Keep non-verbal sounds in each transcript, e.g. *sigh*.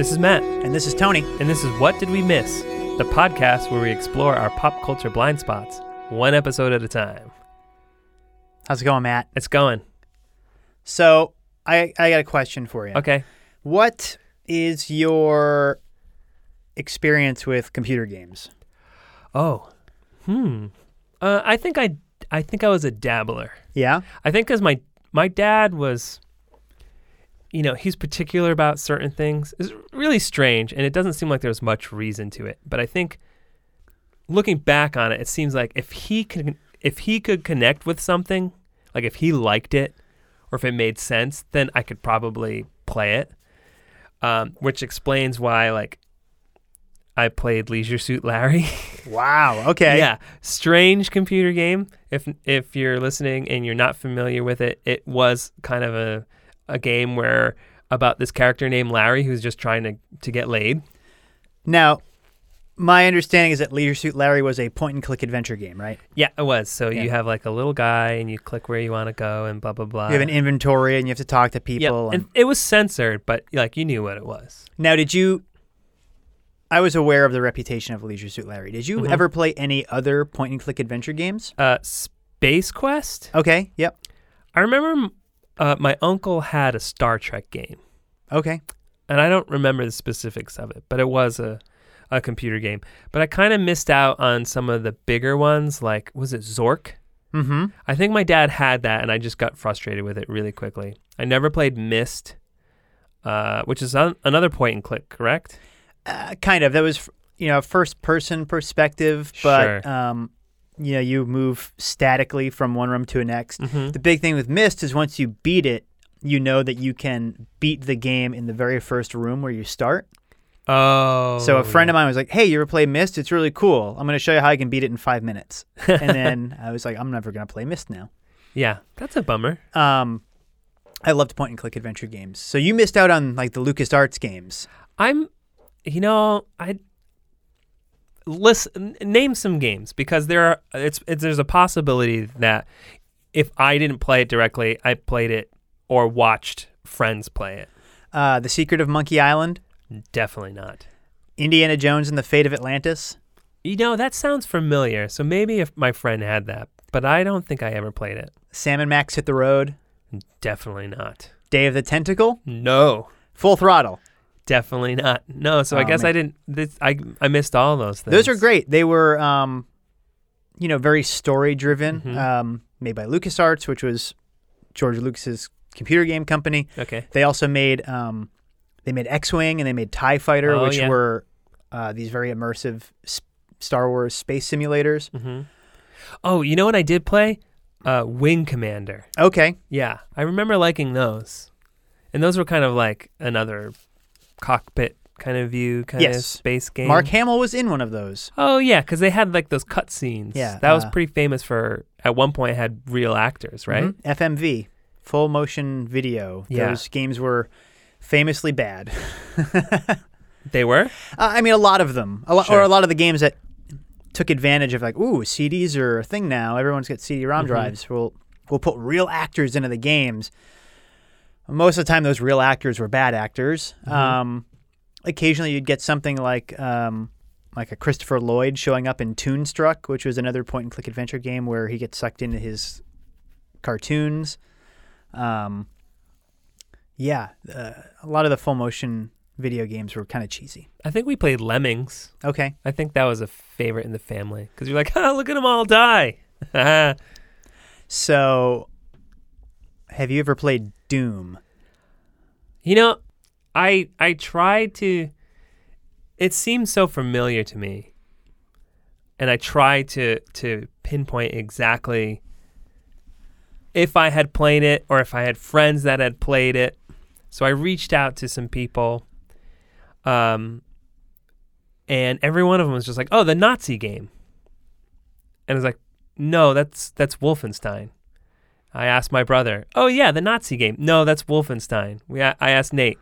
This is Matt, And this is Tony. and this is What Did We Miss? The podcast where we explore our pop culture blind spots, one episode at a time. How's it going, Matt? It's going. So, I, I got a question for you. Okay. What is your experience with computer games? Oh. Hmm. Uh, I think I I think I was a dabbler. Yeah? I think because my my dad was, you know, he's particular about certain things. It's really strange, and it doesn't seem like there's much reason to it. But I think, looking back on it, it seems like if he could if he could connect with something, like if he liked it, or if it made sense, then I could probably play it. Um, which explains why, like, I played Leisure Suit Larry. *laughs* Wow. Okay. Yeah, strange computer game. If if you're listening and you're not familiar with it, it was kind of a a game where about this character named Larry who's just trying to to get laid. Now, my understanding is that Leisure Suit Larry was a point and click adventure game, right? Yeah, it was. So Yeah. you have like a little guy and you click where you want to go and blah blah blah. You have an inventory and you have to talk to people. yeah, people. and it was censored, but like you knew what it was. Now, did you? I was aware of the reputation of Leisure Suit Larry. Did you Mhm. ever play any other point and click adventure games? Uh, Space Quest. Okay. Yep. I remember uh, my uncle had a Star Trek game. Okay. and I don't remember the specifics of it, but it was a, a computer game. But I kind of missed out on some of the bigger ones, like was it Zork? Mm-hmm. I think my dad had that, and I just got frustrated with it really quickly. I never played Myst, uh, which is an, another point and click, correct? Uh, kind of. That was, you know, first person perspective, but Sure. um, you know, you move statically from one room to the next. Mm-hmm. The big thing with Myst is once you beat it, you know that you can beat the game in the very first room where you start. Oh, so a friend of mine was like, "Hey, you ever play Myst? It's really cool. I'm going to show you how I can beat it in five minutes." *laughs* and then I was like, "I'm never going to play Myst now." yeah, that's a bummer. Um, I loved point and click adventure games. So you missed out on like the LucasArts games. I'm, you know, I listen name some games because there are it's, it's there's a possibility that if I didn't play it directly, I played it or watched friends play it. Uh, the Secret of Monkey Island, Definitely not. Indiana Jones and the Fate of Atlantis. You know, that sounds familiar. So maybe if my friend had that, but I don't think I ever played it. Sam and Max hit the road. Definitely not. Day of the Tentacle. No. Full Throttle. Definitely not. No, so I Oh, guess man. I didn't this, I I missed all those things. Those are great. They were, um, you know, very story driven. Mhm. Um, made by LucasArts, which was George Lucas's computer game company. Okay. They also made um, they made X-wing and they made Tie Fighter, Oh, which yeah. were uh, these very immersive s- Star Wars space simulators. Mhm. Oh, you know what I did play? Uh Wing Commander. Okay, Yeah, I remember liking those. And those were kind of like another cockpit kind of view kind of space game. Mark Hamill was in one of those. Oh yeah, because they had like those cutscenes. Yeah, that was uh, pretty famous for. At one point, had real actors, right? Mhm. FMV, full motion video. Yeah. Those games were famously bad. *laughs* They were. Uh, I mean, a lot of them, a lot, Sure. or a lot of the games that took advantage of like, ooh, CDs are a thing now. Everyone's got CD-ROM Mhm. drives. We'll we'll put real actors into the games. Most of the time, those real actors were bad actors. Mhm. Um, occasionally, you'd get something like um, like a Christopher Lloyd showing up in Toonstruck, which was another point-and-click adventure game where he gets sucked into his cartoons. Um, yeah, uh, a lot of the full motion video games were kind of cheesy. I think we played Lemmings. Okay. I think that was a favorite in the family because you're like, ah, *laughs* look at them all die. *laughs* So, have you ever played Doom? you know, I I tried to. It seems so familiar to me, and I tried to to pinpoint exactly if I had played it or if I had friends that had played it. So I reached out to some people, um, and every one of them was just like, "Oh, the Nazi game," and I was like, "No, that's that's Wolfenstein." I asked my brother, "Oh yeah, the Nazi game." No, that's Wolfenstein. We I asked Nate,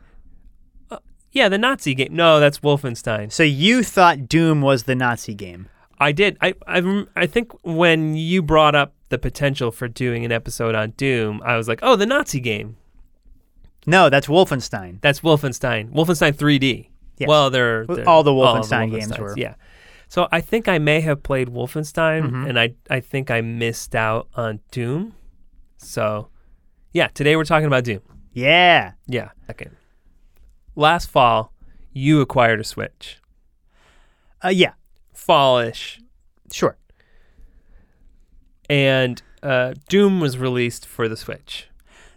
"Uh, "Yeah, the Nazi game." No, that's Wolfenstein. So you thought Doom was the Nazi game? I did. I I I think when you brought up the potential for doing an episode on Doom, I was like, "Oh, the Nazi game." No, that's Wolfenstein. That's Wolfenstein. Wolfenstein 3D. Yes. Well, they're, they're all the Wolfenstein games Wolfensteins, were. Yeah. So I think I may have played Wolfenstein, Mhm. and I I think I missed out on Doom. So, yeah, today we're talking about Doom. Yeah. Yeah. Okay. Last fall, you acquired a Switch. Uh, yeah. Fallish. Sure. And uh, Doom was released for the Switch,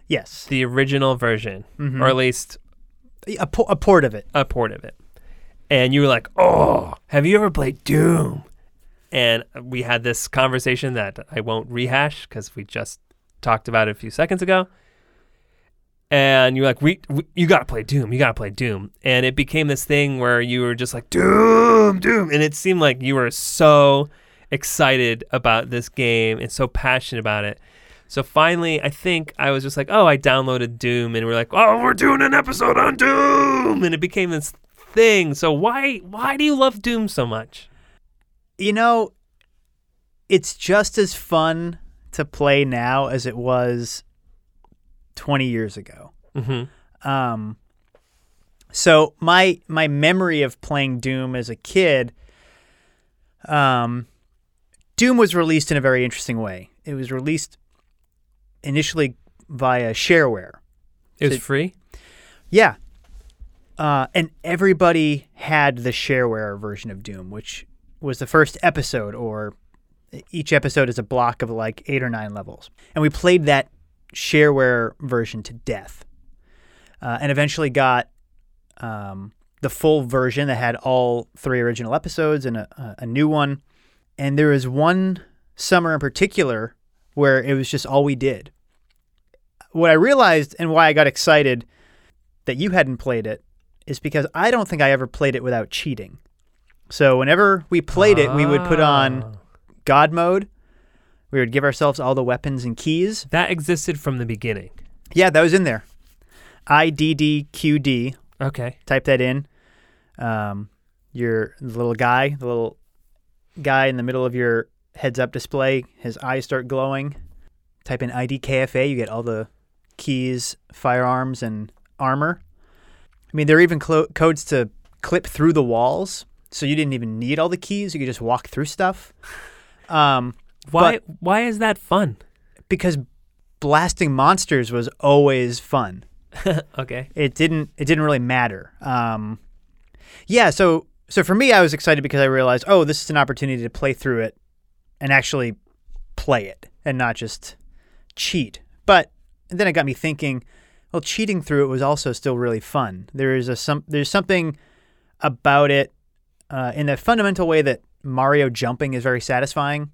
Yes. the original version, Mhm. or at least a, po- a port of it. a port of it. And you were like, "Oh, have you ever played Doom?" And we had this conversation that I won't rehash because we just talked about it a few seconds ago. And you're like, we, we you gotta play Doom, you gotta play Doom, and it became this thing where you were just like Doom, Doom, and it seemed like you were so excited about this game and so passionate about it. So finally, I think I was just like, oh, I downloaded Doom, and we're like, oh, we're doing an episode on Doom, and it became this thing. So why why do you love Doom so much? You know, it's just as fun to play now as it was 20 years ago. Mm-hmm. Um, so my my memory of playing Doom as a kid, um, Doom was released in a very interesting way. It was released initially via shareware. It was So- free. Yeah. Uh, and everybody had the shareware version of Doom, which was the first episode, or each episode is a block of like eight or nine levels. And we played that shareware version to death. Uh, and eventually got um, the full version that had all three original episodes and a, a- new one. And there was one summer in particular where it was just all we did. What I realized and why I got excited that you hadn't played it is because I don't think I ever played it without cheating. So whenever we played it, we would put on Ah. God mode. We would give ourselves all the weapons and keys. that existed from the beginning. Yeah, that was in there. IDDQD. Okay. Type that in. Um, your little guy, the little guy in the middle of your heads up display, his eyes start glowing. Type in IDKFA, you get all the keys, firearms, and armor. I mean, there are even clo- codes to clip through the walls, so you didn't even need all the keys. You could just walk through stuff. Um, Why why is that fun? because blasting monsters was always fun. *laughs* okay. It didn't. It didn't really matter. Um, yeah. So so for me, I was excited because I realized, oh, this is an opportunity to play through it and actually play it, and not just cheat. But then it got me thinking. Well, cheating through it was also still really fun. There is a some. There's something about it uh, in the fundamental way that Mario jumping is very satisfying.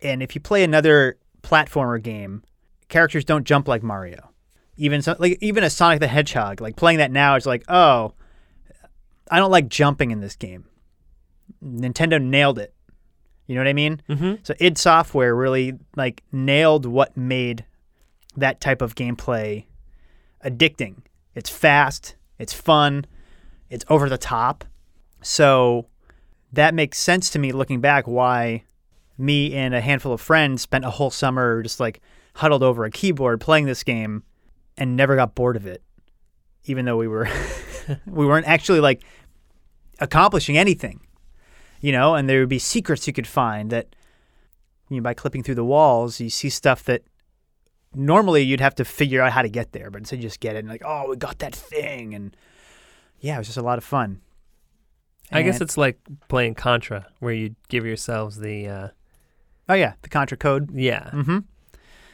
And if you play another platformer game, characters don't jump like Mario. Even so, like even a Sonic the Hedgehog, like playing that now, it's like, oh, I don't like jumping in this game. Nintendo nailed it. You know what I mean? Mm-hmm. So id Software really like nailed what made that type of gameplay addicting. It's fast, it's fun, it's over the top. So that makes sense to me looking back why me and a handful of friends spent a whole summer just like huddled over a keyboard playing this game and never got bored of it. Even though we were *laughs* we weren't actually like accomplishing anything. You know, and there would be secrets you could find that you know, by clipping through the walls, you see stuff that normally you'd have to figure out how to get there, but instead you just get it and like, oh, we got that thing, and yeah, it was just a lot of fun. I guess it's like playing Contra, where you give yourselves the uh, oh yeah, the Contra code. yeah. Mm-hmm.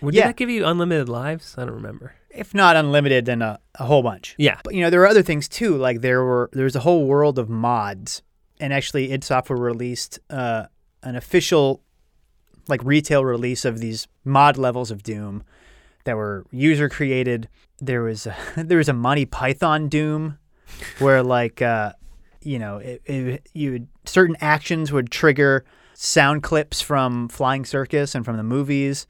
Would Yeah. that give you unlimited lives? I don't remember. If not unlimited, then a, a whole bunch. Yeah. But you know, there were other things too. Like there were there was a whole world of mods, and actually, id Software released uh, an official like retail release of these mod levels of Doom that were user created. There was a, *laughs* there was a Monty Python Doom where like uh, you know it, it, you would, certain actions would trigger sound clips from Flying Circus and from the movies.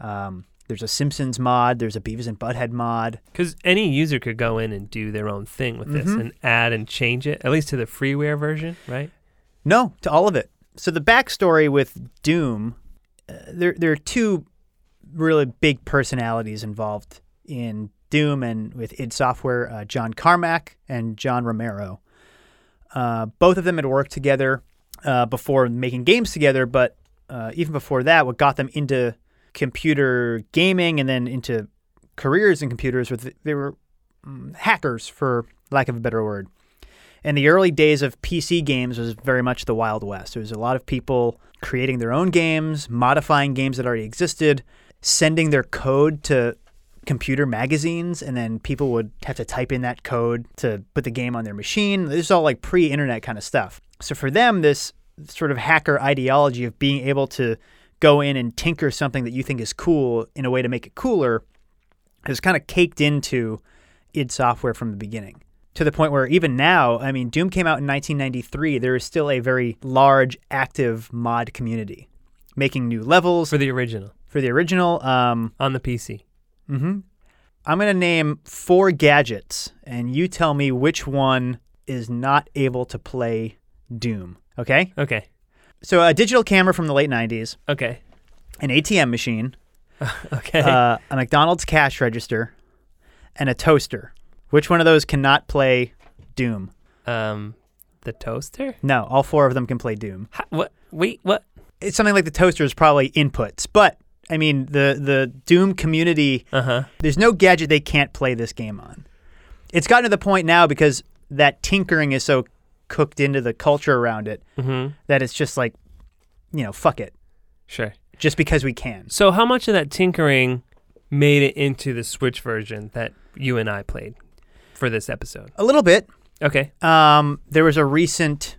Um, there's a Simpsons mod. There's a Beavis and Butthead mod. Because any user could go in and do their own thing with this Mhm. and add and change it, at least to the freeware version, right? No, to all of it. So the backstory with Doom, uh, there there are two really big personalities involved in Doom and with id Software, uh, John Carmack and John Romero. Uh, both of them had worked together uh, before making games together, but uh, even before that, what got them into computer gaming and then into careers in computers was they were mm, hackers, for lack of a better word. And the early days of PC games was very much the Wild West. There was a lot of people creating their own games, modifying games that already existed, sending their code to computer magazines, and then people would have to type in that code to put the game on their machine. This is all like pre internet kind of stuff. So for them, this sort of hacker ideology of being able to go in and tinker something that you think is cool in a way to make it cooler has kind of caked into id Software from the beginning to the point where even now, I mean, Doom came out in 1993. There is still a very large, active mod community making new levels For the original for the original. Um, on the PC. Hmm I'm going to name four gadgets, and you tell me which one is not able to play Doom. Okay? Okay. So, a digital camera from the late 90s, Okay. an ATM machine, *laughs* Okay. uh, a McDonald's cash register, and a toaster. Which one of those cannot play Doom? um, the toaster? No, all four of them can play Doom. Ha- what? Wait, what? It's something like the toaster is probably inputs, but I mean the the Doom community. Uh huh. There's no gadget they can't play this game on. It's gotten to the point now because that tinkering is so cooked into the culture around it Mm-hmm. that it's just like, you know, fuck it, Sure. just because we can. So, how much of that tinkering made it into the Switch version that you and I played for this episode? A little bit. Okay. Um, there was a recent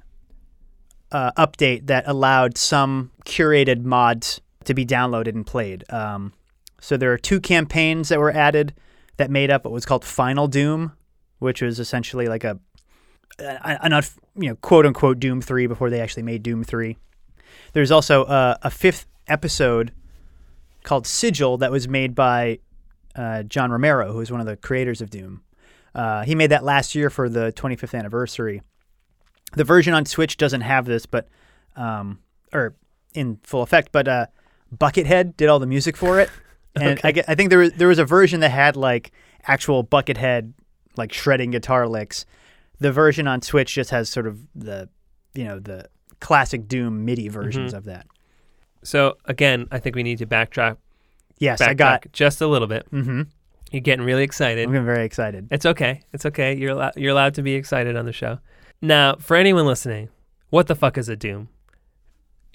uh, update that allowed some curated mods to be downloaded and played. Um, so there are two campaigns that were added that made up what was called Final Doom, which was essentially like a, a, you know quote unquote Doom three before they actually made Doom three. There's also a, a fifth episode called Sigil that was made by uh, John Romero, who is one of the creators of Doom. Uh, he made that last year for the 25th anniversary. The version on Switch doesn't have this, but um, or in full effect. But uh, Buckethead did all the music for it, *laughs* and I, I think there was there was a version that had like actual Buckethead like shredding guitar licks. The version on Switch just has sort of the you know the classic Doom MIDI versions Mhm. of that. So again, I think we need to backtrack. Yes, backtrack I got. just a little bit. Mm-hmm. You're getting really excited. I'm getting very excited. It's okay. It's okay. You're allowed, you're allowed to be excited on the show. Now, for anyone listening, what the fuck is a Doom?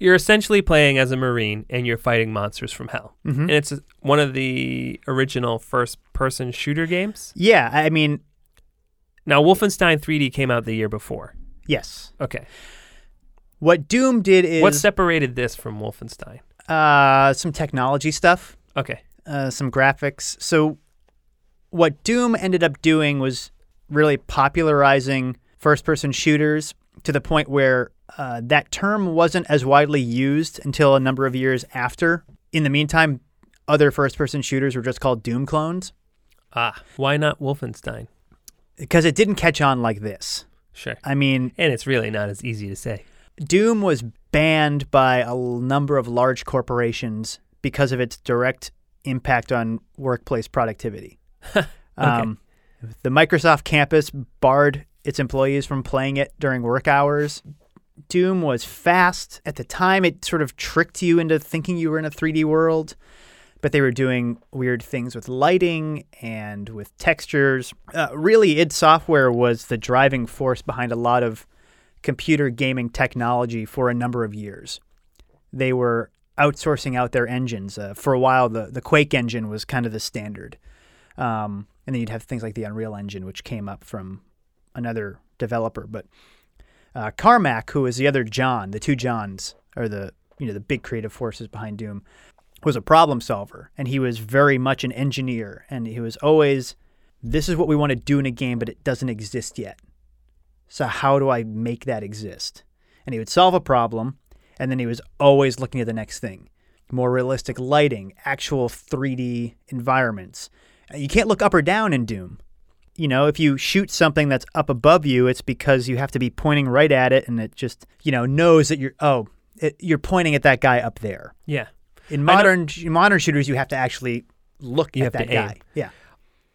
You're essentially playing as a marine and you're fighting monsters from hell. Mm-hmm. And it's one of the original first-person shooter games. Yeah, I mean, Now, Wolfenstein 3D came out the year before. yes. Okay. What Doom did is what separated this from Wolfenstein? uh, some technology stuff. Okay. uh, some graphics. So, what Doom ended up doing was really popularizing first person shooters to the point where uh, that term wasn't as widely used until a number of years after. In the meantime, other first person shooters were just called Doom clones Ah, why not Wolfenstein? because it didn't catch on like this. Sure. I mean, And it's really not as easy to say. Doom was banned by a number of large corporations because of its direct impact on workplace productivity. *laughs* um, the Microsoft campus barred its employees from playing it during work hours. Doom was fast. At the time, it sort of tricked you into thinking you were in a 3D world, but they were doing weird things with lighting and with textures. Uh, really, id Software was the driving force behind a lot of computer gaming technology for a number of years. They were outsourcing out their engines. Uh, for a while, the, the Quake engine was kind of the standard. Um, and then you'd have things like the Unreal Engine, which came up from another developer. But uh, Carmack, who was the other John, the two Johns are the you know the big creative forces behind Doom, was a problem solver, and he was very much an engineer, and he was always, this is what we want to do in a game, but it doesn't exist yet. So how do I make that exist? And he would solve a problem, and then he was always looking at the next thing. More realistic lighting, actual 3D environments. You can't look up or down in Doom. You know, if you shoot something that's up above you, it's because you have to be pointing right at it, and it just, you know, knows that you're, oh, it, you're pointing at that guy up there. Yeah. In modern in modern shooters, you have to actually look You at have that to aim. guy. Yeah.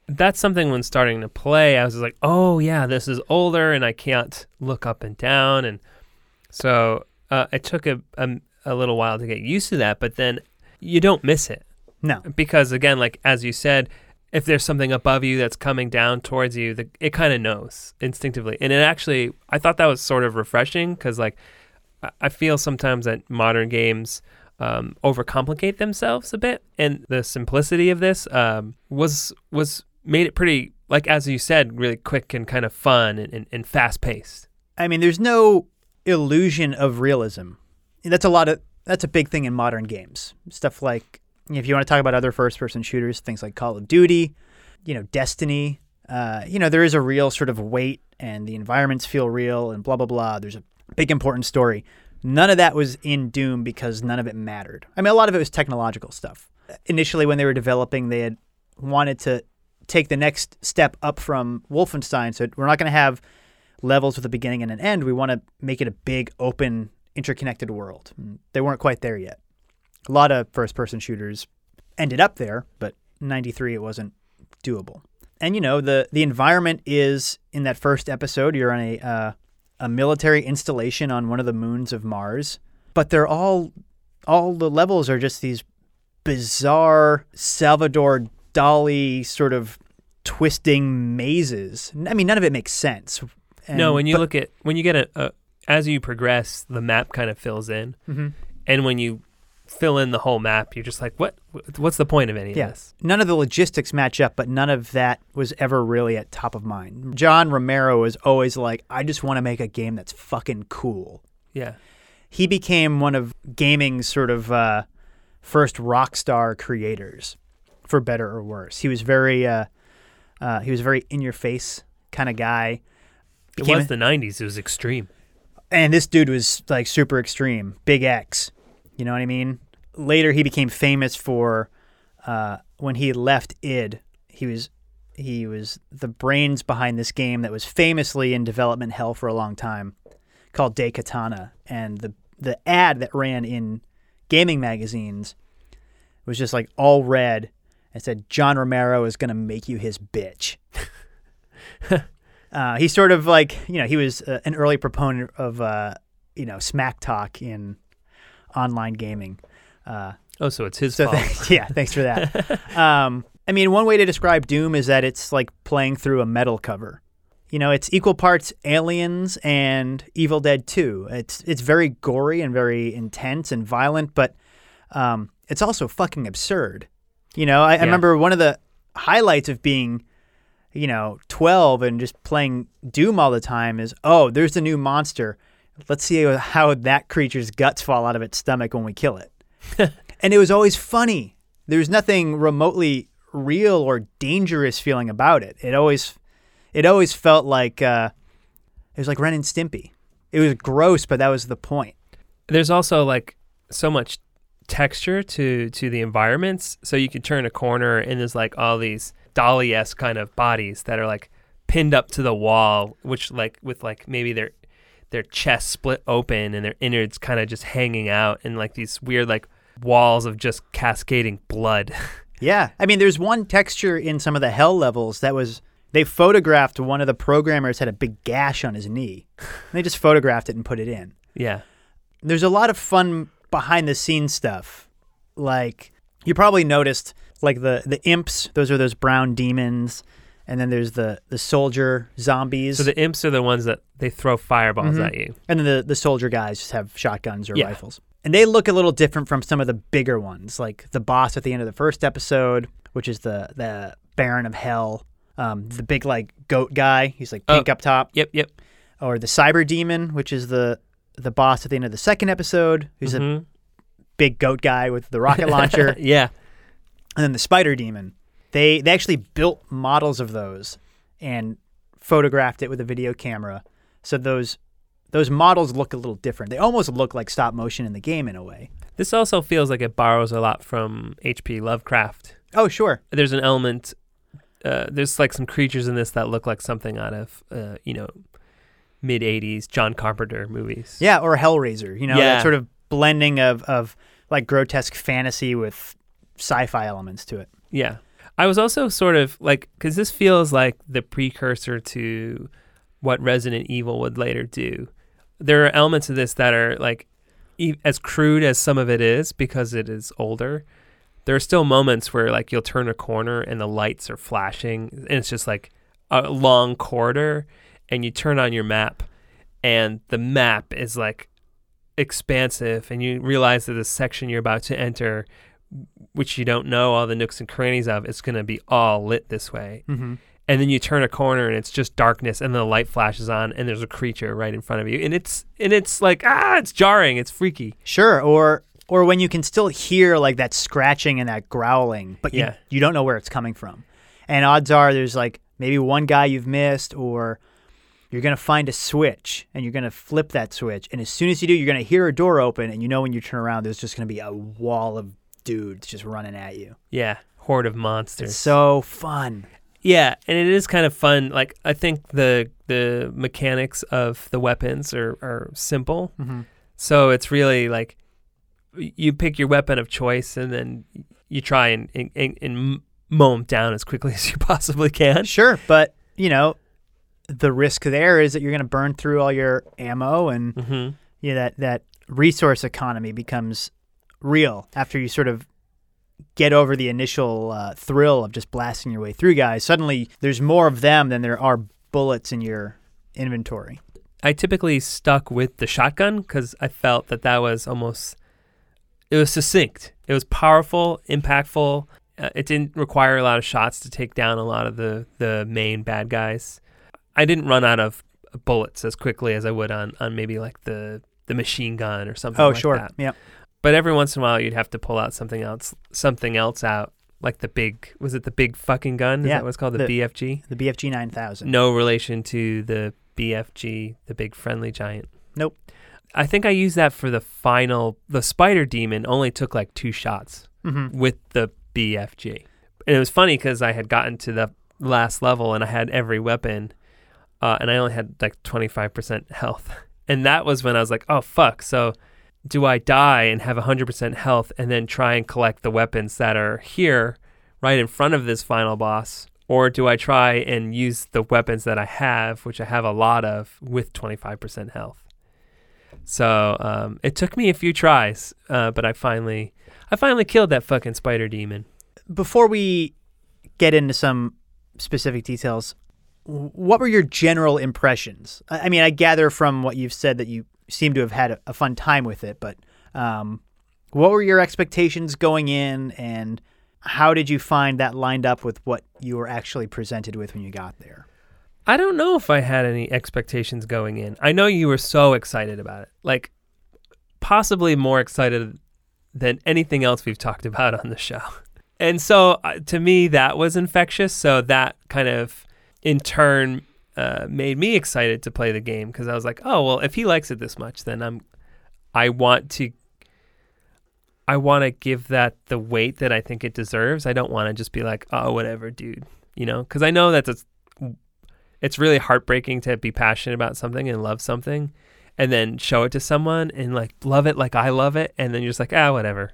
that's something when starting to play, I was just like, oh yeah, this is older, and I can't look up and down, and so uh, it took a, a a little while to get used to that. But then you don't miss it No. because again, like as you said, if there's something above you that's coming down towards you, the, it kind of knows instinctively, and it actually, I thought that was sort of refreshing because like I- feel sometimes that modern games um, overcomplicate themselves a bit, and the simplicity of this um, was was made it pretty like as you said, really quick and kind of fun and, and, and fast paced. I mean, there's no illusion of realism. That's a lot of that's a big thing in modern games. Stuff like if you want to talk about other first-person shooters, things like Call of Duty, you know, Destiny. Uh, you know, there is a real sort of weight, and the environments feel real, and blah blah blah. There's a big important story. None of that was in Doom because none of it mattered. I mean, a lot of it was technological stuff. Initially, when they were developing, they had wanted to take the next step up from Wolfenstein. So we're not going to have levels with a beginning and an end. We want to make it a big, open, interconnected world. They weren't quite there yet. A lot of first person shooters ended up there, but 93 it wasn't doable. And you know, the the environment is in that first episode, you're on a uh, a military installation on one of the moons of Mars, but they're all all the levels are just these bizarre Salvador Dali sort of twisting mazes. I mean, none of it makes sense. And- no, when you but- look at when you get a, a as you progress, the map kind of fills in, Mhm. and when you fill in the whole map, you're just like, what? What's the point of any of this? none of the logistics match up, but none of that was ever really at top of mind. John Romero was always like, I just want to make a game that's fucking cool. Yeah, He became one of gaming's sort of uh, first rock star creators, for better or worse. He was very, uh, uh, he was very in your face kind of guy. it Became was the '90s. It was extreme. and this dude was like super extreme, big X. You know what I mean? Later, he became famous for uh, when he left id. He was he was the brains behind this game that was famously in development hell for a long time, called Daikatana. And the the ad that ran in gaming magazines was just like all red and said, "John Romero is gonna make you his bitch." *laughs* uh, he sort of like you know he was uh, an early proponent of uh, you know smack talk in online gaming. Uh, Oh, so it's his so fault. thanks, *laughs* yeah, thanks for that. *laughs* um, I mean, one way to describe Doom is that it's like playing through a metal cover. You know, it's equal parts Aliens and Evil Dead 2. It's it's very gory and very intense and violent, but um, it's also fucking absurd. You know, I, I remember one of the highlights of being, you know, 12 and just playing Doom all the time is, oh, there's the new monster. Let's see how that creature's guts fall out of its stomach when we kill it *laughs* and it was always funny. There was nothing remotely real or dangerous feeling about it. It always, it always felt like uh, it was like Ren and Stimpy. It was gross, but that was the point. There's also like so much texture to to the environments. So you can turn a corner and there's like all these Dali esque kind of bodies that are like pinned up to the wall, which like with like maybe their their chest split open and their innards kind of just hanging out and like these weird like walls of just cascading blood. *laughs* Yeah, I mean, there's one texture in some of the hell levels that was they photographed one of the programmers had a big gash on his knee. they just photographed it and put it in. yeah. there's a lot of fun behind the scenes stuff. Like you probably noticed, like the the imps. Those are those brown demons, and then there's the the soldier zombies, So the imps are the ones that they throw fireballs Mhm. at you. and then the the soldier guys just have shotguns or Yeah. rifles, and they look a little different from some of the bigger ones, like the boss at the end of the first episode, which is the the Baron of Hell. Um, the big like goat guy, he's like Oh. pink up top, Yep, yep. or the cyber demon, which is the the boss at the end of the second episode, who's a Mhm. big goat guy with the rocket launcher, *laughs* yeah. and then the spider demon. They they actually built models of those and photographed it with a video camera. So those those models look a little different. They almost look like stop motion in the game in a way. This also feels like it borrows a lot from H.P. Lovecraft. Oh, sure. There's an element. Uh, there's like some creatures in this that look like something out of, uh, you know, mid '80s John Carpenter movies. Yeah, or Hellraiser, you know, Yeah. that sort of blending of of like grotesque fantasy with sci-fi elements to it. Yeah. I was also sort of like, because this feels like the precursor to what Resident Evil would later do. There are elements of this that are like e- as crude as some of it is because it is older. There are still moments where like you'll turn a corner and the lights are flashing and it's just like a long corridor and you turn on your map and the map is like expansive and you realize that the section you're about to enter which you don't know all the nooks and crannies of it's going to be all lit this way Mm-hmm. and then you turn a corner and it's just darkness and the light flashes on and there's a creature right in front of you and it's and it's like ah it's jarring it's freaky Sure, or or when you can still hear like that scratching and that growling, but you, Yeah. you don't know where it's coming from. And odds are there's like maybe one guy you've missed, or you're gonna find a switch and you're gonna flip that switch, and as soon as you do, you're gonna hear a door open, and you know when you turn around, there's just gonna be a wall of dudes just running at you. yeah horde of monsters It's so fun. Yeah, and it is kind of fun. Like I think the the mechanics of the weapons are are simple. Mm-hmm. So it's really like you pick your weapon of choice and then you try and and, and, and mow them down as quickly *laughs* as you possibly can. Sure, but you know, the risk there is that you're gonna burn through all your ammo and hmm yeah, that that resource economy becomes real after you sort of get over the initial uh, thrill of just blasting your way through guys. Suddenly, there's more of them than there are bullets in your inventory. I typically stuck with the shotgun because I felt that that was almost it was succinct. It was powerful, impactful. Uh, it didn't require a lot of shots to take down a lot of the the main bad guys. I didn't run out of bullets as quickly as I would on on maybe like the the machine gun or something. Oh, like sure, that. yeah. But every once in a while, you'd have to pull out something else, something else out, like the big. Was it the big fucking gun? Is Yeah, that what it's called? The, the- BFG. The BFG 9000. No relation to the BFG, the big friendly giant. Nope. I think I used that for the final. The spider demon only took like two shots Mm-hmm. with the BFG, and it was funny because I had gotten to the last level and I had every weapon, uh, and I only had like twenty five percent health, *laughs* and that was when I was like, oh fuck, so. Do I die and have 100% health and then try and collect the weapons that are here right in front of this final boss? Or do I try and use the weapons that I have, which I have a lot of, with 25% health? So um, it took me a few tries, uh, but I finally, I finally killed that fucking spider demon. Before we get into some specific details, what were your general impressions? I I mean, I gather from what you've said that you seem to have had a, a fun time with it, but um, what were your expectations going in, and how did you find that lined up with what you were actually presented with when you got there? I don't know if I had any expectations going in. I know you were so excited about it, like possibly more excited than anything else we've talked about on the show. And so uh, to me, that was infectious. So that kind of in turn uh, made me excited to play the game because I was like, oh well, if he likes it this much, then I'm, I want to. I want to give that the weight that I think it deserves. I don't want to just be like, oh, whatever, dude. You know, because I know that it's it's really heartbreaking to be passionate about something and love something and then show it to someone and like love it like I love it and then you're just like ah whatever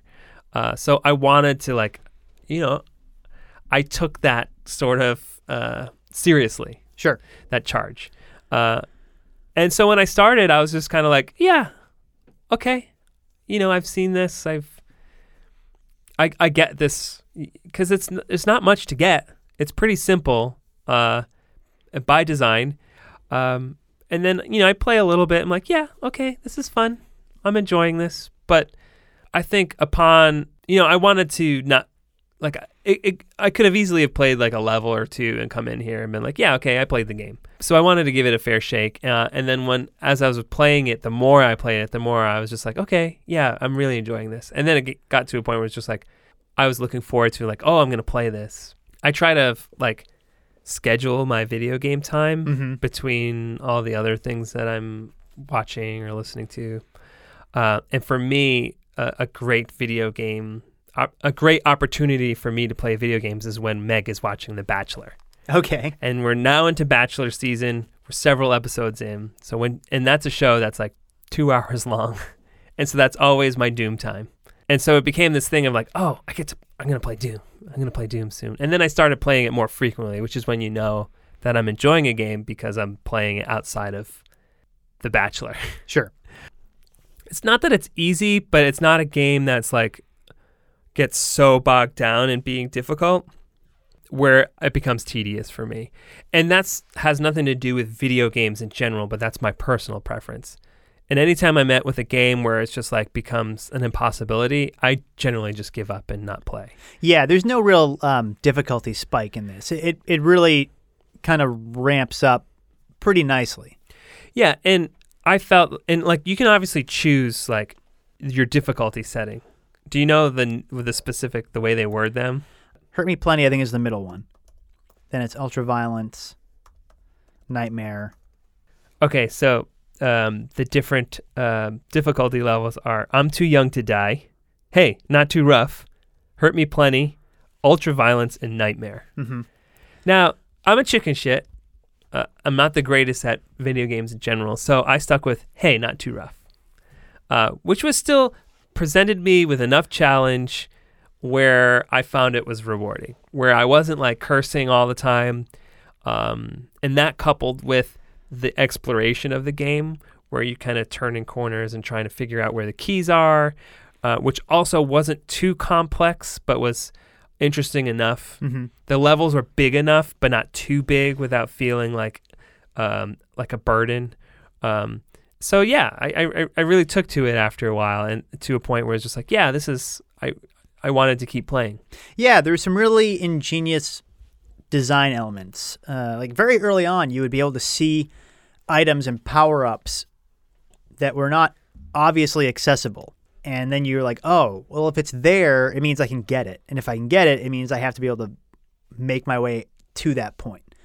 uh, so I wanted to like you know I took that sort of uh, seriously Sure. that charge uh, and so when I started I was just kind of like yeah okay you know I've seen this I've I, I get this because it's it's not much to get it's pretty simple uh, by design. Um, and then, you know, I play a little bit. I'm like, yeah, okay, this is fun. I'm enjoying this. But I think upon, you know, I wanted to not, like, it, it, I could have easily have played like a level or two and come in here and been like, yeah, okay, I played the game. So I wanted to give it a fair shake. Uh, and then when, as I was playing it, the more I played it, the more I was just like, okay, yeah, I'm really enjoying this. And then it got to a point where it's just like, I was looking forward to like, oh, I'm going to play this. I try to like schedule my video game time Mm-hmm. between all the other things that I'm watching or listening to. Uh, and for me, a, a great video game, a great opportunity for me to play video games is when Meg is watching The Bachelor. Okay. And we're now into Bachelor season. We're several episodes in. So when and that's a show that's like two *laughs* hours long, and so that's always my doom time. And so it became this thing of like, oh, I get to, I'm gonna play Doom. I'm gonna play Doom soon. And then I started playing it more frequently, which is when you know that I'm enjoying a game because I'm playing it outside of The Bachelor. *laughs* Sure. It's not that it's easy, but it's not a game that's like gets so bogged down in being difficult where it becomes tedious for me. And that's has nothing to do with video games in general, but that's my personal preference. And anytime I met with a game where it's just like becomes an impossibility, I generally just give up and not play. Yeah, there's no real um, difficulty spike in this. It it really kind of ramps up pretty nicely. Yeah, and I felt and like you can obviously choose like your difficulty setting. Do you know the the specific the way they word them? Hurt Me Plenty, I think, is the middle one. Then it's Ultraviolence, Nightmare. Okay, so um, the different uh, difficulty levels are I'm Too Young to Die, Hey, Not Too Rough, Hurt Me Plenty, Ultraviolence, and Nightmare. Mm-hmm. Now, I'm a chicken shit. Uh, I'm not the greatest at video games in general, so I stuck with Hey, Not Too Rough, uh, which was still presented me with enough challenge where I found it was rewarding, where I wasn't like cursing all the time. Um, and that coupled with the exploration of the game, where you kind of turning corners and trying to figure out where the keys are, uh, which also wasn't too complex, but was interesting enough. Mm-hmm. The levels were big enough, but not too big without feeling like um, like a burden. Um, so yeah, I, I I really took to it after a while, and to a point where it's just like, yeah, this is I I wanted to keep playing. Yeah, there's some really ingenious design elements. Uh, like very early on, you would be able to see items and power ups that were not obviously accessible. And then you're like, oh, well, if it's there, it means I can get it. And if I can get it, it means I have to be able to make my way to that point.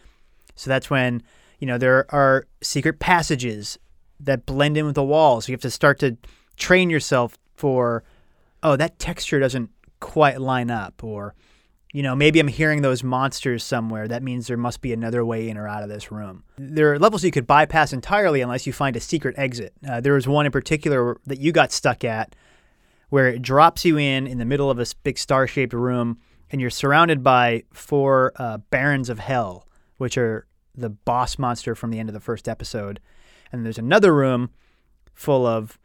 So that's when, you know, there are secret passages that blend in with the walls. You have to start to train yourself for, oh, that texture doesn't quite line up. Or, you know, maybe I'm hearing those monsters somewhere. That means there must be another way in or out of this room. There are levels you could bypass entirely unless you find a secret exit. Uh, there was one in particular that you got stuck at where it drops you in in the middle of a big star shaped room and you're surrounded by four uh, Barons of Hell, which are the boss monster from the end of the first episode. And there's another room full of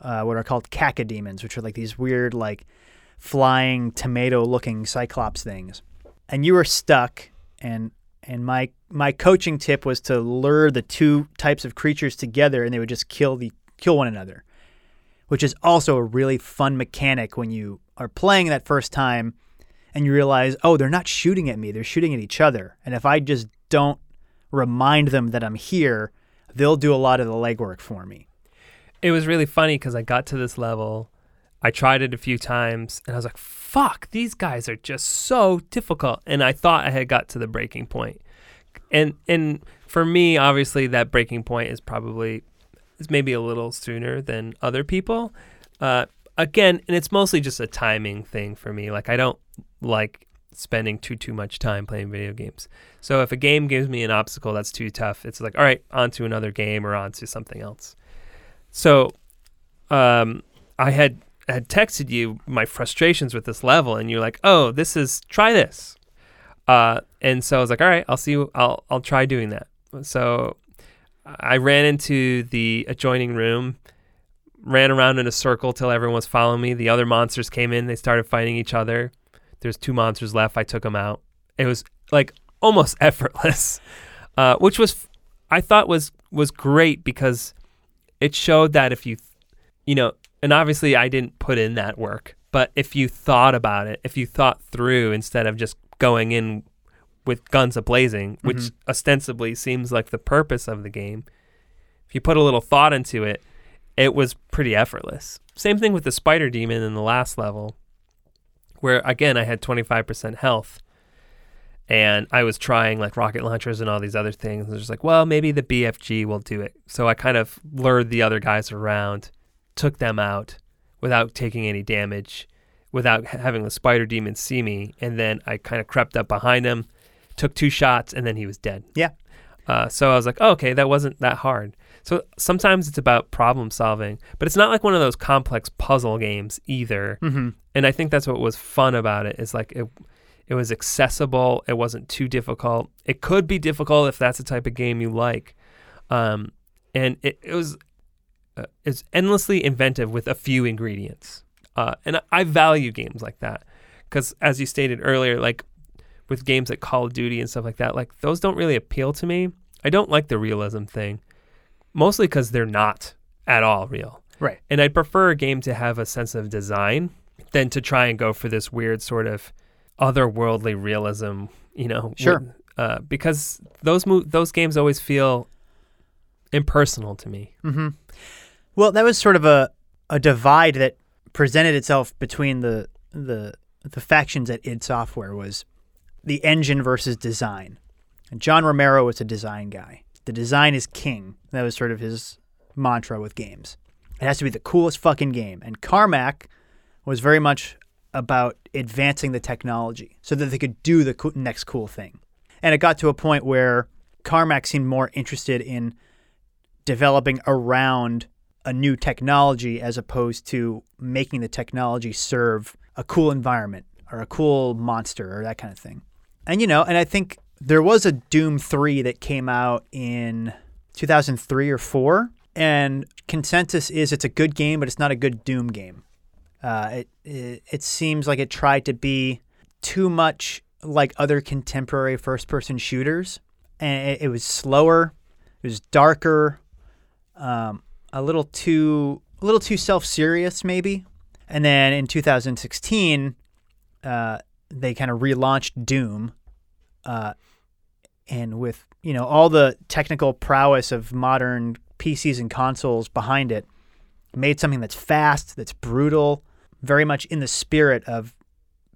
uh, what are called cacodemons, which are like these weird, like flying tomato-looking cyclops things. And you were stuck, and and my my coaching tip was to lure the two types of creatures together, and they would just kill the kill one another, which is also a really fun mechanic when you are playing that first time, and you realize, oh, they're not shooting at me; they're shooting at each other. And if I just don't remind them that I'm here, they'll do a lot of the legwork for me. It was really funny because I got to this level. I tried it a few times and I was like, fuck, these guys are just so difficult. And I thought I had got to the breaking point. And and for me, obviously that breaking point is probably is maybe a little sooner than other people. Uh, again, and it's mostly just a timing thing for me. Like I don't like spending too too much time playing video games. So if a game gives me an obstacle that's too tough, it's like all right, on to another game or on to something else. So um, I had had texted you my frustrations with this level, and you're like, "Oh, this is try this," uh, and so I was like, "All right, I'll see. I'll I'll try doing that." So I ran into the adjoining room, ran around in a circle till everyone was following me. The other monsters came in. They started fighting each other. There's two monsters left. I took them out. It was like almost *laughs* effortless, uh, which was I thought was was great because it showed that if you, you know, and obviously I didn't put in that work, but if you thought about it, if you thought through instead of just going in with guns a blazing, which Mhm. ostensibly seems like the purpose of the game, if you put a little thought into it, it was pretty effortless. Same thing with the spider demon in the last level, where again I had 25% health and I was trying like rocket launchers and all these other things. And just like, well, maybe the BFG will do it. So I kind of lured the other guys around, took them out without taking any damage, without having the spider demon see me, and then I kind of crept up behind him, took two shots, and then he was dead. Yeah. Uh, so I was like, oh, okay, that wasn't that hard. So sometimes it's about problem solving, but it's not like one of those complex puzzle games either. Mm-hmm. And I think that's what was fun about it is like it it was accessible, it wasn't too difficult. It could be difficult if that's the type of game you like. Um, and it, it was uh, it's endlessly inventive with a few ingredients. Uh, and I, I value games like that because as you stated earlier, like with games like Call of Duty and stuff like that, like those don't really appeal to me. I don't like the realism thing, mostly because they're not at all real. Right. And I'd prefer a game to have a sense of design than to try and go for this weird sort of otherworldly realism, you know. Sure. with- uh, because those mo- those games always feel impersonal to me. Mm-hmm. Well, that was sort of a, a divide that presented itself between the the the factions at id Software was the engine versus design. And John Romero was a design guy. The design is king. That was sort of his mantra with games. It has to be the coolest fucking game. And Carmack was very much about advancing the technology so that they could do the co- next cool thing. And it got to a point where Carmack seemed more interested in developing around a new technology as opposed to making the technology serve a cool environment or a cool monster or that kind of thing. And you know, and I think there was a Doom 3 that came out in 2003 or 4 and consensus is it's a good game but it's not a good Doom game. Uh, it, it it seems like it tried to be too much like other contemporary first-person shooters, and it, it was slower, it was darker, um, a little too a little too self-serious maybe. And then in 2016, uh, they kind of relaunched Doom, uh, and with you know all the technical prowess of modern PCs and consoles behind it, made something that's fast, that's brutal, very much in the spirit of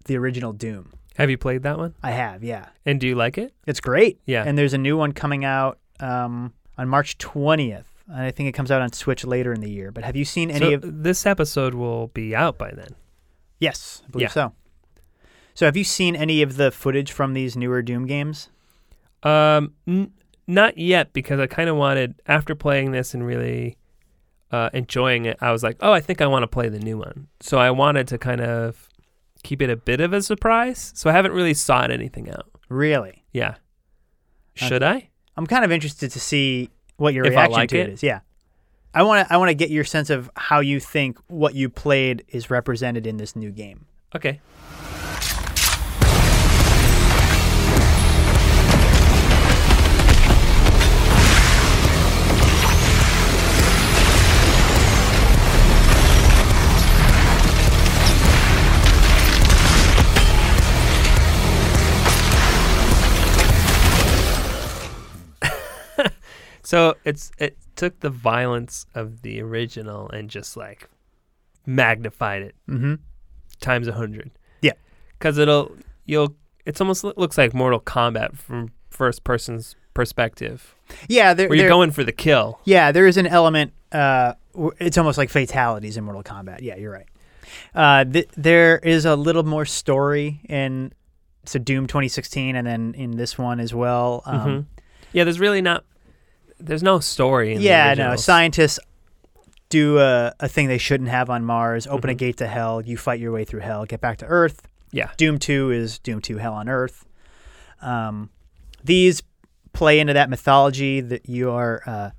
the original Doom. Have you played that one? I have, yeah. And do you like it? It's great. Yeah. And there's a new one coming out um, on March 20th. And I think it comes out on Switch later in the year. But have you seen any so of? this episode will be out by then. Yes, I believe Yeah. so. So have you seen any of the footage from these newer Doom games? Um, n- not yet because I kind of wanted after playing this and really uh, enjoying it. I was like, oh, I think I want to play the new one. So I wanted to kind of keep it a bit of a surprise. So I haven't really sought anything out. Really? Yeah. Should I? I'm kind of interested to see what your If reaction like to it it? is. Yeah. I want to I want to get your sense of how you think what you played is represented in this new game. Okay. So it's it took the violence of the original and just like magnified it Mm-hmm. times a hundred. Yeah. because it'll you'll it's almost looks like Mortal Kombat from first person's perspective, Yeah, there, where you're there- going for the kill. Yeah, there is an element. Uh, it's almost like fatalities in Mortal Kombat. Yeah, you're right. Uh, th- there is a little more story in so Doom 2016, and then in this one as well. Um, Mhm. Yeah, there's really not. There's no story. In Yeah, no. Scientists do a, a thing they shouldn't have on Mars. Open a Mhm. gate to hell. You fight your way through hell. Get back to Earth. Yeah. Doom 2 is Doom 2 Hell on Earth. Um, these play into that mythology that you are uh,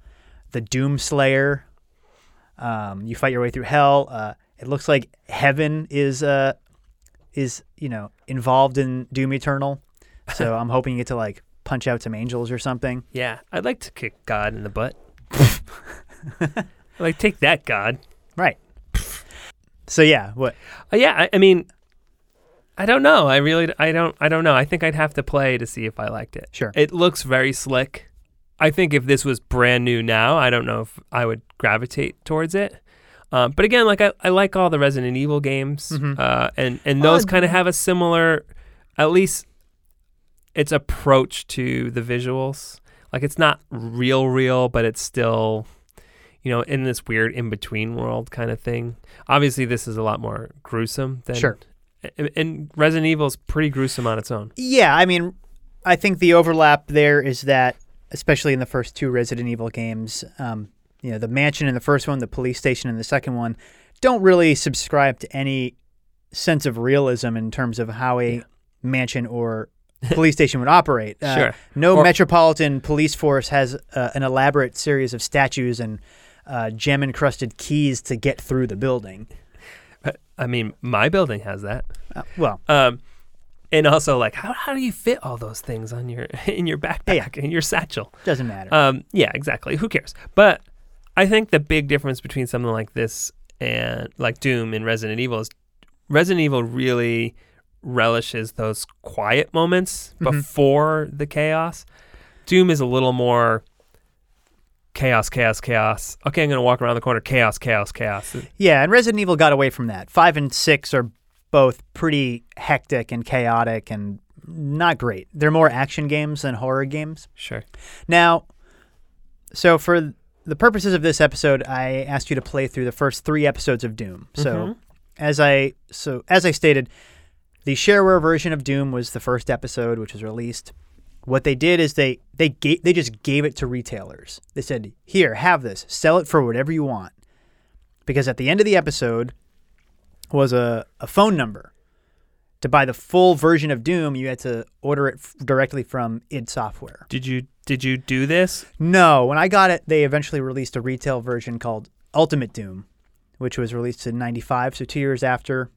the Doom Slayer. Um, you fight your way through hell. Uh, it looks like heaven is uh, is you know involved in Doom Eternal. So *laughs* I'm hoping you get to like punch out some angels or something. Yeah, I'd like to kick God in the butt. *laughs* like take that, God. Right. So yeah, what? Uh, yeah, I, I mean, I don't know. I really, I don't, I don't know. I think I'd have to play to see if I liked it. Sure. It looks very slick. I think if this was brand new now, I don't know if I would gravitate towards it. Um, but again, like I, I like all the Resident Evil games, Mhm. uh, and and those kind of have a similar, at least, its approach to the visuals. Like it's not real, real, but it's still, you know, in this weird in between world kind of thing. Obviously, this is a lot more gruesome than Sure. and- And Resident Evil is pretty gruesome on its own. Yeah, I mean, I think the overlap there is that, especially in the first two Resident Evil games, um, you know, the mansion in the first one, the police station in the second one, don't really subscribe to any sense of realism in terms of how a Yeah. mansion or police station would operate. Uh, Sure. No Or- metropolitan police force has uh, an elaborate series of statues and uh, gem encrusted keys to get through the building. I mean, my building has that. Uh, well, Um, and also, like, how, how do you fit all those things on your *laughs* in your backpack in your satchel? doesn't matter. Um, yeah, exactly. Who cares? But I think the big difference between something like this and like Doom and Resident Evil is Resident Evil really relishes those quiet moments Mhm. before the chaos. Doom is a little more chaos, chaos, chaos. Okay, I'm gonna walk around the corner. Chaos, chaos, chaos. Yeah, and Resident Evil got away from that. Five and six are both pretty hectic and chaotic and not great. They're more action games than horror games. Sure. Now, so for the purposes of this episode, I asked you to play through the first three episodes of Doom. So Mhm. as I so as I stated, the shareware version of Doom was the first episode, which was released. What they did is they they gave they just gave it to retailers. They said, "Here, have this. Sell it for whatever you want." Because at the end of the episode was a, a phone number. To buy the full version of Doom, you had to order it f- directly from id Software. Did you did you do this? No, when I got it, they eventually released a retail version called Ultimate Doom, which was released in 95, so two years after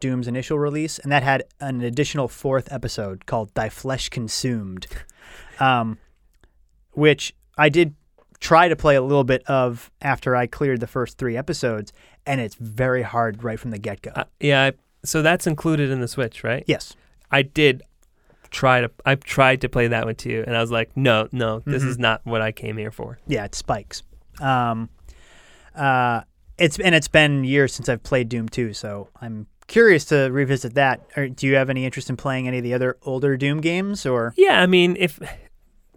Doom's initial release. And that had an additional fourth episode called Thy Flesh Consumed, *laughs* um, which I did try to play a little bit of after I cleared the first three episodes, and it's very hard right from the get go. Uh, yeah. I, so that's included in the Switch, right? yes. I did try to. I tried to play that one too, and I was like, no, no, this Mhm. is not what I came here for. Yeah, it spikes. Um, uh, it's and it's been years since I've played Doom 2, so I'm curious to revisit that. Or do you have any interest in playing any of the other older Doom games? Or Yeah, I mean, if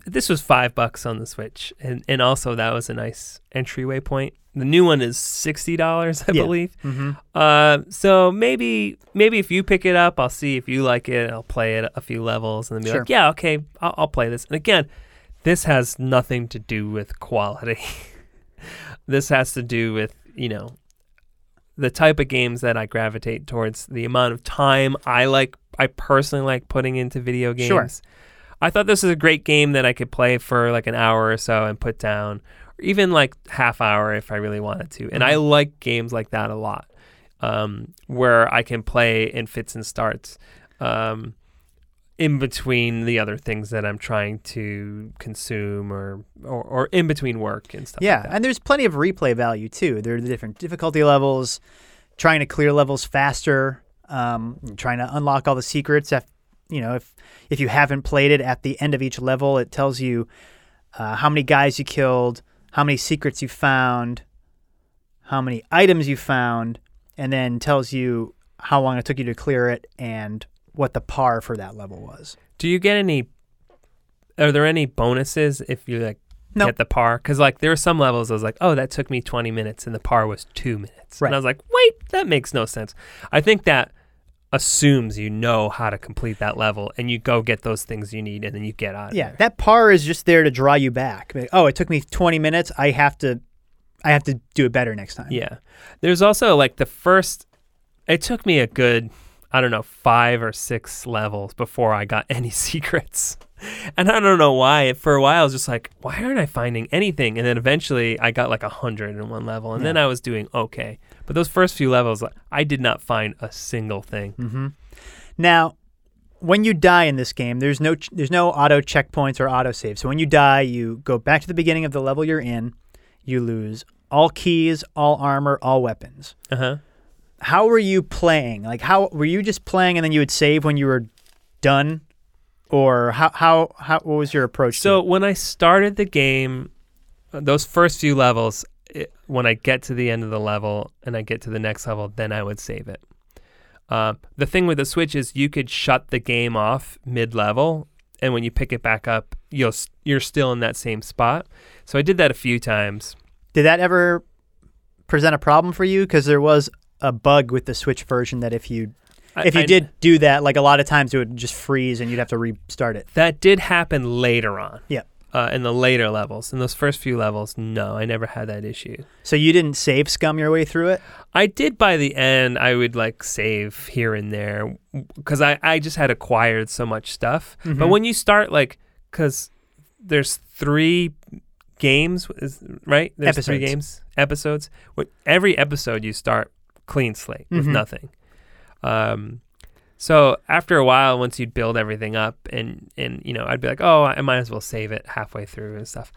this was five bucks on the Switch, and and also that was a nice entryway point. The new one is sixty dollars, I Yeah. believe. mm-hmm. Uh, so maybe maybe if you pick it up, I'll see if you like it. I'll play it a few levels, and then be Sure. like, yeah, okay, I'll, I'll play this. And again, this has nothing to do with quality. *laughs* this has to do with you know the type of games that I gravitate towards, the amount of time I like. I personally like putting into video games. Sure. I thought this was a great game that I could play for like an hour or so and put down, or even like half hour if I really wanted to. And I like games like that a lot, um, where I can play in fits and starts, um, in between the other things that I'm trying to consume, or or, or in between work and stuff. yeah, like and there's plenty of replay value too. There are the different difficulty levels, trying to clear levels faster, um, trying to unlock all the secrets. If you know if if you haven't played it at the end of each level, it tells you uh, how many guys you killed, how many secrets you found, how many items you found, and then tells you how long it took you to clear it and what the par for that level was. Do you get any? Are there any bonuses if you like Nope. get the par? Because like there are some levels I was like, oh, that took me 20 minutes, and the par was two minutes, Right. and I was like, wait, that makes no sense. I think that assumes you know how to complete that level, and you go get those things you need, and then you get out. Yeah, there. that par is just there to draw you back. Like, oh, it took me 20 minutes. I have to, I have to do it better next time. Yeah. There's also like the first, it took me a good, I don't know, five or six levels before I got *laughs* any secrets. And I don't know why. For a while, I was just like, why aren't I finding anything? And then eventually I got like a hundred in one level. And then I was doing okay. But those first few levels, I did not find a single thing. hmm Now, when you die in this game, there's no ch- there's no auto checkpoints or auto save. So when you die, you go back to the beginning of the level you're in. You lose all keys, all armor, all weapons. Uh huh. How were you playing? Like how were you just playing and then you would save when you were done, or how how how what was your approach? So when I started the game, those first few levels, it, when I get to the end of the level and I get to the next level, then I would save it. Uh, the thing with the Switch is you could shut the game off mid-level, and when you pick it back up, you'll you're still in that same spot. So I did that a few times. Did that ever present a problem for you? Because there was a bug with the Switch version that if you I- if you I- did do that, like a lot of times it would just freeze and you'd have to restart it. that did happen later on. Yeah. uh, in the later levels. In those first few levels, no, I never had that issue. So you didn't save scum your way through it? I did by the end. I would like save here and there because I, I just had acquired so much stuff. But Mhm. when you start like, because there's three games, right? There's three Episodes. games, episodes. Every episode, you start clean slate with Mhm. nothing. Um, so after a while, once you'd build everything up, and and you know, I'd be like, oh, I might as well save it halfway through and stuff.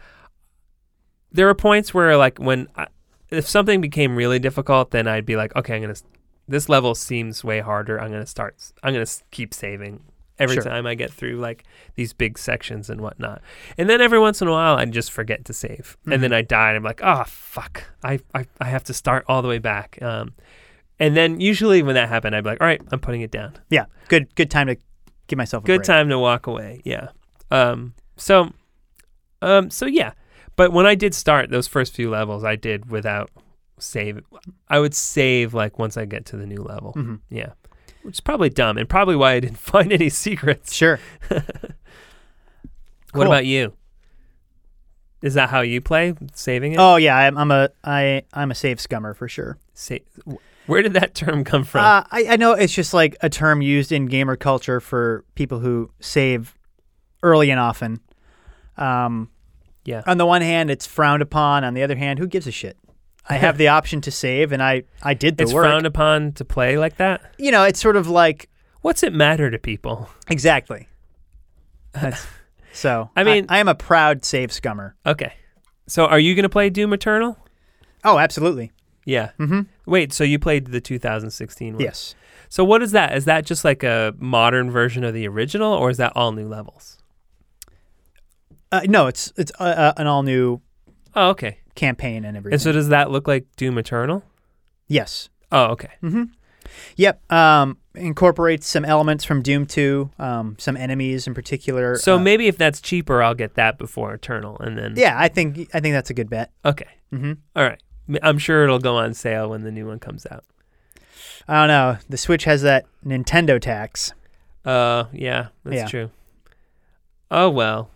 There were points where like when I, if something became really difficult, then I'd be like, okay, I'm gonna. This level seems way harder. I'm gonna start. I'm gonna keep saving every Sure. time I get through like these big sections and whatnot. And then every once in a while, I'd just forget to save, and then I die, and I'm like, oh fuck, I I, I have to start all the way back. Um, and then usually when that happened, I'd be like, all right, I'm putting it down. Yeah. Good good time to give myself a Good break. time to walk away. Yeah. Um. So, um. So yeah. But when I did start those first few levels, I did without save. I would save like once I get to the new level. Mhm. Yeah. Which is probably dumb and probably why I didn't *laughs* find any secrets. Sure. *laughs* What about you? Is that how you play? Saving it? Oh yeah, I'm, I'm a I I'm a save scummer for sure. Sa- where did that term come from? Uh, I I know it's just like a term used in gamer culture for people who save early and often. Um, yeah. on the one hand, it's frowned upon. On the other hand, who gives a shit? I have the *laughs* option to save, and I I did the It's work. frowned upon to play like that. you know, it's sort of like What's it matter to people? exactly. *laughs* So I mean- I, am a proud save scummer. Okay. So are you going to play Doom Eternal? Oh, absolutely. Yeah. Mm-hmm. Wait, so you played the 2016 one? Yes. So what is that? Is that just like a modern version of the original, or is that all new levels? Uh, no, it's it's uh, uh, an all new Oh, okay. campaign and everything. And so does that look like Doom Eternal? yes. Oh, okay. Mm-hmm. Yep. Um, incorporates some elements from Doom 2, um, some enemies in particular. So uh, maybe if that's cheaper, I'll get that before Eternal, and then yeah, I think I think that's a good bet. Okay. Mm-hmm. All right. I'm sure it'll go on sale when the new one comes out. I don't know. The Switch has that Nintendo tax. Uh, yeah, that's Yeah. true. Oh well,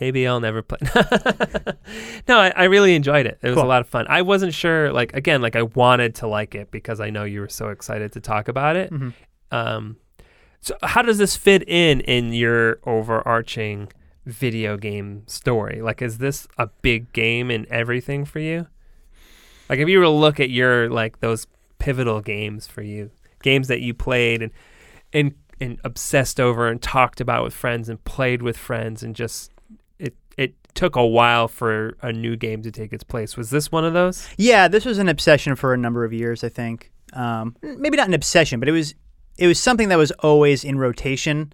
maybe I'll never play. *laughs* no, I, I really enjoyed it. It was a lot of fun. I wasn't sure, like again, like I wanted to like it because I know you were so excited to talk about it. Mhm. Um, so how does this fit in in your overarching video game story? Like, is this a big game in everything for you? Like, if you were to look at your like those pivotal games for you, games that you played and and and obsessed over and talked about with friends and played with friends and just it it took a while for a new game to take its place. Was this one of those? Yeah, this was an obsession for a number of years. I think um, maybe not an obsession, but it was it was something that was always in rotation.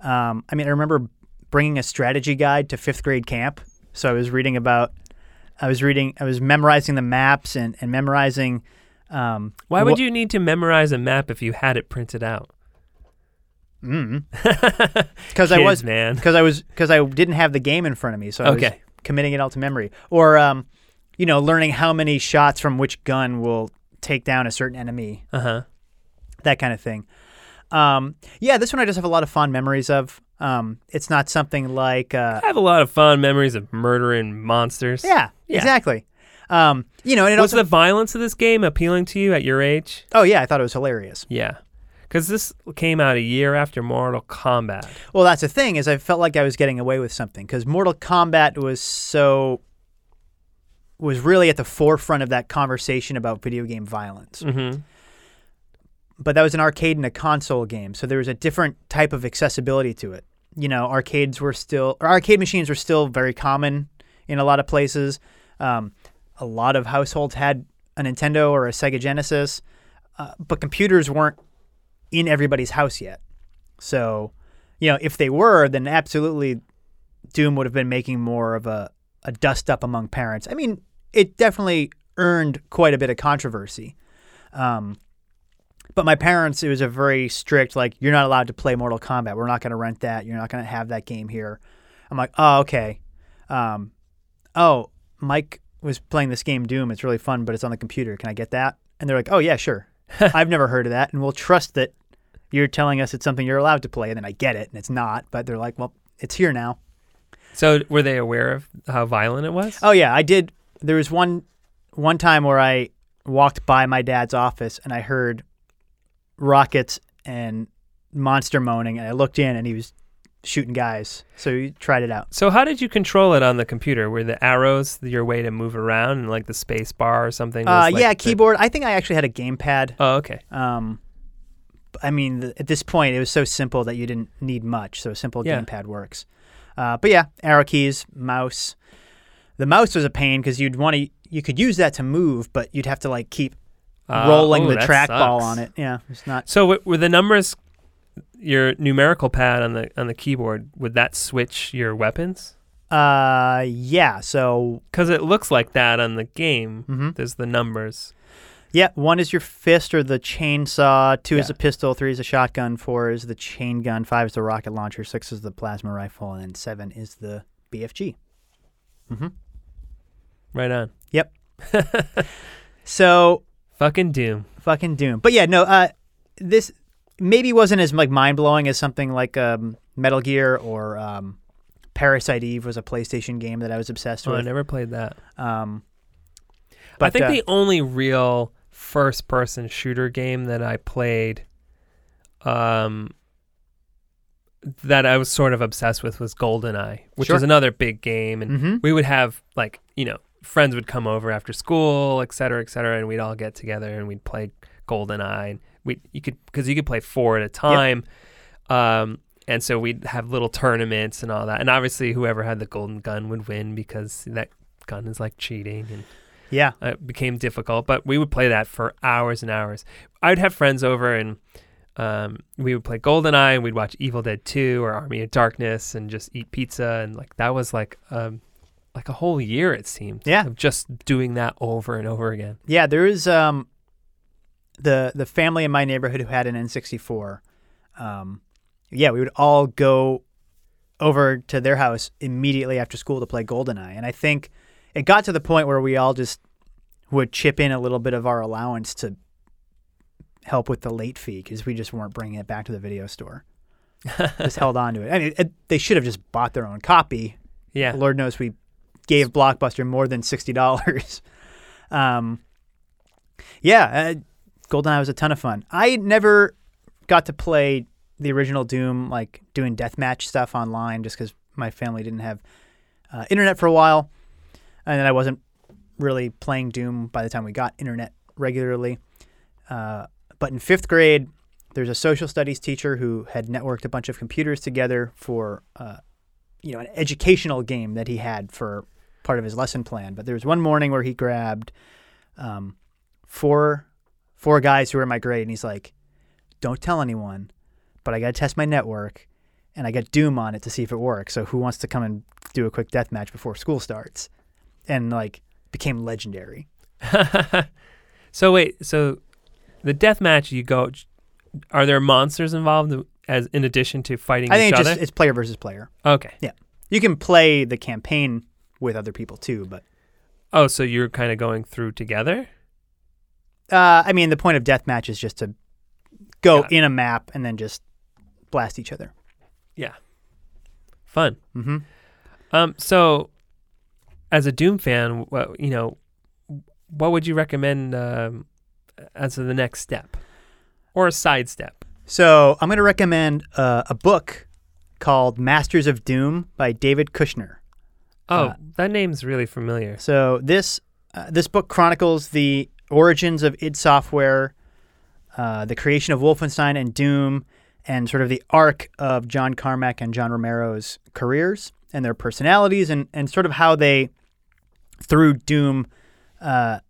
Um, I mean, I remember bringing a strategy guide to fifth grade camp, so I was reading about. I was reading. I was memorizing the maps and and memorizing. Um, Why would you need to memorize a map if you had it printed out? Mm. *laughs* Because I was man. because I was because I didn't have the game in front of me, so I was committing it all to memory, or um, you know, learning how many shots from which gun will take down a certain enemy, Uh huh. that kind of thing. Um, yeah, this one I just have a lot of fond memories of. Um, it's not something like uh, I have a lot of fond memories of murdering monsters. yeah, Yeah. exactly. Um, you know, and it Was also the violence of this game appealing to you at your age? oh yeah, I thought it was hilarious. Yeah. Because this came out a year after Mortal Kombat. Well, that's the thing is I felt like I was getting away with something because Mortal Kombat was so was really at the forefront of that conversation about video game violence. Mm-hmm. but that was an arcade and a console game, so there was a different type of accessibility to it. You know, arcades were still, or arcade machines were still very common in a lot of places. Um, a lot of households had a Nintendo or a Sega Genesis, uh, but computers weren't in everybody's house yet. So, you know, if they were, then absolutely Doom would have been making more of a, a dust up among parents. I mean, it definitely earned quite a bit of controversy. Um, but my parents, it was a very strict, like, you're not allowed to play Mortal Kombat. We're not going to rent that. You're not going to have that game here. I'm like, oh, okay. Um, oh, Mike was playing this game Doom. It's really fun, but it's on the computer. Can I get that? And they're like, oh, yeah, sure. *laughs* I've never heard of that. And we'll trust that you're telling us it's something you're allowed to play. And then I get it, and it's not. But they're like, well, it's here now. So were they aware of how violent it was? Oh yeah, I did. There was one one time where I walked by my dad's office and I heard rockets and monster moaning, and I looked in and he was shooting guys. So he tried it out. So how did you control it on the computer? Were the arrows your way to move around, and like the space bar or something? Uh, like, yeah, the- keyboard. I think I actually had a gamepad. Oh, okay. Um, I mean, th- at this point, it was so simple that you didn't need much. So a simple Yeah. gamepad works. Uh, but yeah, arrow keys, mouse. The mouse was a pain because you'd want to. You could use that to move, but you'd have to like keep Uh, rolling oh, the trackball on it. Yeah, it's not. So w- were the numbers, your numerical pad on the on the keyboard, would that switch your weapons? Uh, yeah. So, Because it looks like that on the game. mhm. There's the numbers. yeah, one is your fist or the chainsaw. Two is a pistol. Three is a shotgun. Four is the chain gun. Five is the rocket launcher. Six is the plasma rifle, and seven is the BFG. Mm-hmm. Right on. Yep. *laughs* so Fucking Doom. fucking Doom. But yeah, no. Uh, this maybe wasn't as like mind blowing as something like um, Metal Gear or um, Parasite Eve was a PlayStation game that I was obsessed Oh, I never played that. Um, but, I think uh, the only real first person shooter game that I played um that I was sort of obsessed with was GoldenEye, which Sure. was another big game and mhm. we would have like, you know, friends would come over after school, et cetera, et cetera, and we'd all get together and we'd play GoldenEye and we you could because you could play four at a time. Um and so we'd have little tournaments and all that. And obviously whoever had the golden gun would win because that gun is like cheating and yeah, uh, it became difficult, but we would play that for hours and hours. I'd have friends over and um, we would play GoldenEye and we'd watch Evil Dead 2 or Army of Darkness and just eat pizza and like that was like um, like a whole year it seemed. Yeah. Of just doing that over and over again. yeah. There is um, the the family in my neighborhood who had an N64. Um, yeah, we would all go over to their house immediately after school to play GoldenEye, and I think it got to the point where we all just would chip in a little bit of our allowance to help with the late fee because we just weren't bringing it back to the video store. *laughs* just held on to it. I mean, it, they should have just bought their own copy. Yeah. Lord knows we gave Blockbuster more than sixty dollars. *laughs* um, yeah, uh, GoldenEye was a ton of fun. I never got to play the original Doom, like doing deathmatch stuff online, just because my family didn't have uh, internet for a while, and then I wasn't really playing Doom by the time we got internet regularly. Uh, but in fifth grade, there's a social studies teacher who had networked a bunch of computers together for, uh, you know, an educational game that he had for part of his lesson plan. But there was one morning where he grabbed um, four four guys who were in my grade, and he's like, "Don't tell anyone, but I got to test my network, and I got Doom on it to see if it works. So who wants to come and do a quick death match before school starts?" And like became legendary. *laughs* so wait, so the death match you go are there monsters involved as in addition to fighting I think each it's other? just it's player versus player. okay. Yeah. You can play the campaign with other people too, but Oh, so you're kind of going through together? uh, I mean the point of deathmatch is just to go in a map and then just blast each other. Yeah, fun. hmm Um, so, as a Doom fan, what you know, what would you recommend um, as the next step, or a side step? So I'm going to recommend uh, a book called Masters of Doom by David Kushner. Oh, Uh, that name's really familiar. So this uh, this book chronicles the origins of id Software, uh, the creation of Wolfenstein and Doom, and sort of the arc of John Carmack and John Romero's careers and their personalities, and and sort of how they, through Doom, uh,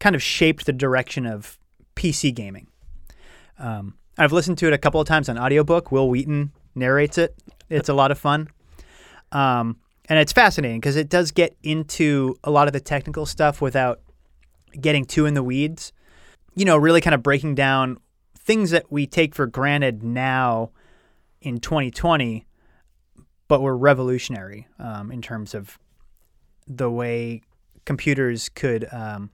kind of shaped the direction of PC gaming. Um, I've listened to it a couple of times on audiobook. Wil Wheaton narrates it. It's a lot of fun. Um, and it's fascinating because it does get into a lot of the technical stuff without getting too in the weeds. You know, really kind of breaking down things that we take for granted now in 2020, but were revolutionary um, in terms of the way computers could um,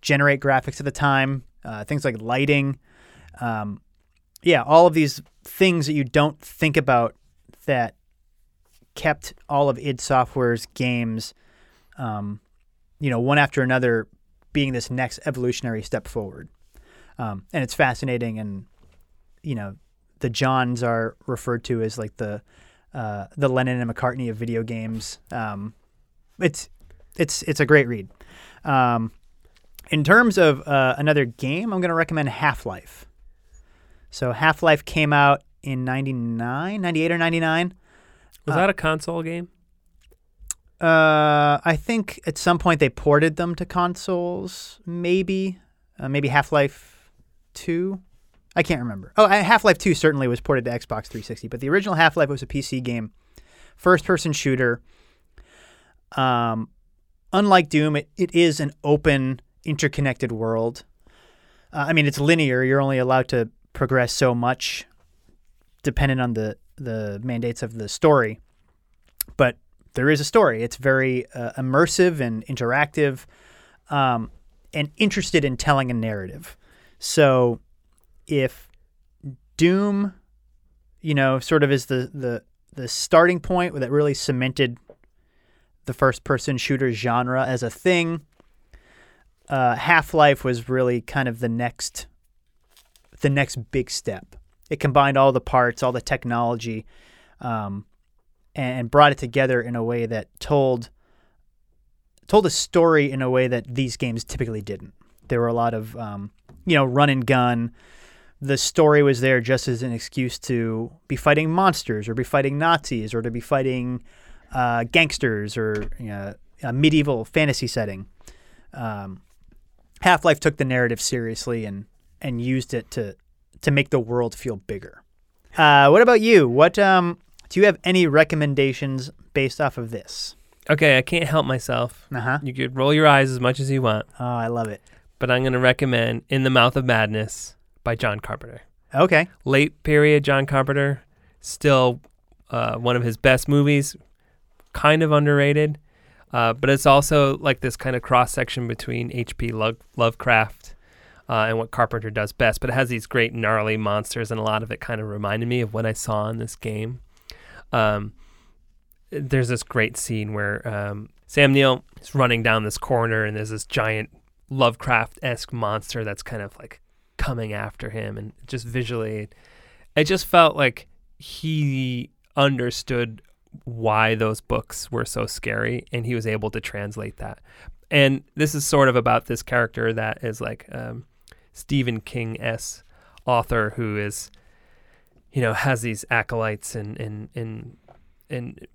generate graphics at the time, uh, things like lighting. Um, yeah, all of these things that you don't think about that kept all of id Software's games, um, you know, one after another, being this next evolutionary step forward. Um, and it's fascinating, and you know, the Johns are referred to as like the uh, the Lennon and McCartney of video games. Um, it's it's it's a great read. Um, in terms of uh, another game, I'm going to recommend Half Life. So Half Life came out in 99, 98 or 99. Was Uh, that a console game? Uh, I think at some point they ported them to consoles, maybe. Uh, maybe Half Life 2. I can't remember. Oh, Half Life 2 certainly was ported to Xbox 360, but the original Half Life was a PC game, first person shooter. Um, unlike Doom, it, it is an open, interconnected world. Uh, I mean, it's linear. You're only allowed to progress so much dependent on the, the mandates of the story. But there is a story. It's very uh, immersive and interactive um, and interested in telling a narrative. So if Doom, you know, sort of is the, the, the starting point that really cemented the first person shooter genre as a thing, uh, Half Life was really kind of the next the next big step. It combined all the parts, all the technology, um, and brought it together in a way that told told a story in a way that these games typically didn't. There were a lot of um, you know run and gun. The story was there just as an excuse to be fighting monsters or be fighting Nazis or to be fighting uh, gangsters or you know, a medieval fantasy setting. Um, Half Life took the narrative seriously and and used it to to make the world feel bigger. Uh, what about you? What um, do you have any recommendations based off of this? Okay, I can't help myself. Uh huh. You could roll your eyes as much as you want, Oh, I love it. but I'm going to recommend In the Mouth of Madness by John Carpenter. Okay. Late period John Carpenter, still uh, one of his best movies, kind of underrated. Uh, but it's also like this kind of cross section between H.P. Lo- Lovecraft uh, and what Carpenter does best. But it has these great gnarly monsters, and a lot of it kind of reminded me of what I saw in this game. Um, there's this great scene where um, Sam Neill is running down this corner, and there's this giant Lovecraft esque monster that's kind of like coming after him, and just visually, it just felt like he understood why those books were so scary, and he was able to translate that. And this is sort of about this character that is like um, Stephen King s author who is, you know, has these acolytes and and and and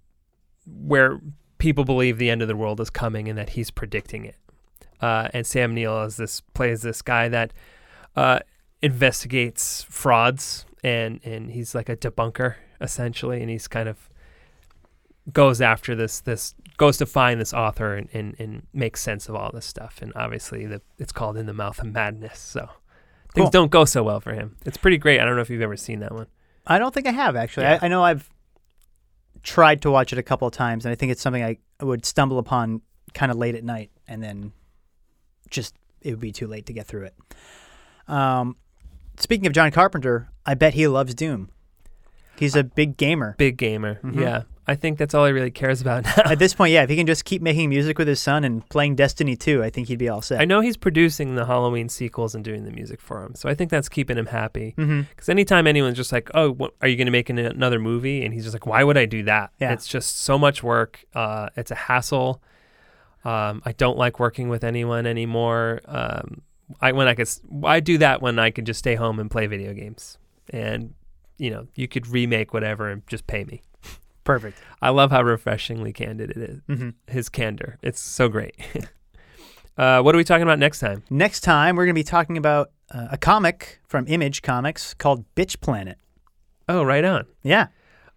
where people believe the end of the world is coming and that he's predicting it. Uh, and Sam Neill is this plays this guy that uh, investigates frauds and and he's like a debunker essentially, and he's kind of goes after this this goes to find this author and, and, and makes sense of all this stuff. And obviously, the, it's called In the Mouth of Madness. So things Cool. don't go so well for him. It's pretty great. I don't know if you've ever seen that one. I don't think I have actually. Yeah. I, I know I've tried to watch it a couple of times, and I think it's something I would stumble upon kind of late at night, and then just it would be too late to get through it. Um, speaking of John Carpenter, I bet he loves Doom. He's a big gamer. Big gamer. Mhm. Yeah. I think that's all he really cares about now. At this *laughs* point, yeah, if he can just keep making music with his son and playing Destiny 2, I think he'd be all set. I know he's producing the Halloween sequels and doing the music for him. So I think that's keeping him happy. Because anytime anyone's just like, oh, what, are you going to make an, another movie? And he's just like, why would I do that? Yeah. It's just so much work. Uh, it's a hassle. Um, I don't like working with anyone anymore. Um, I when I could, I do that when I could just stay home and play video games, and you know, you could remake whatever and just pay me. *laughs* Perfect. I love how refreshingly candid it is. hmm His candor, it's so great. *laughs* uh, what are we talking about next time? Next time, we're going to be talking about uh, a comic from Image Comics called Bitch Planet. Oh, right on. Yeah,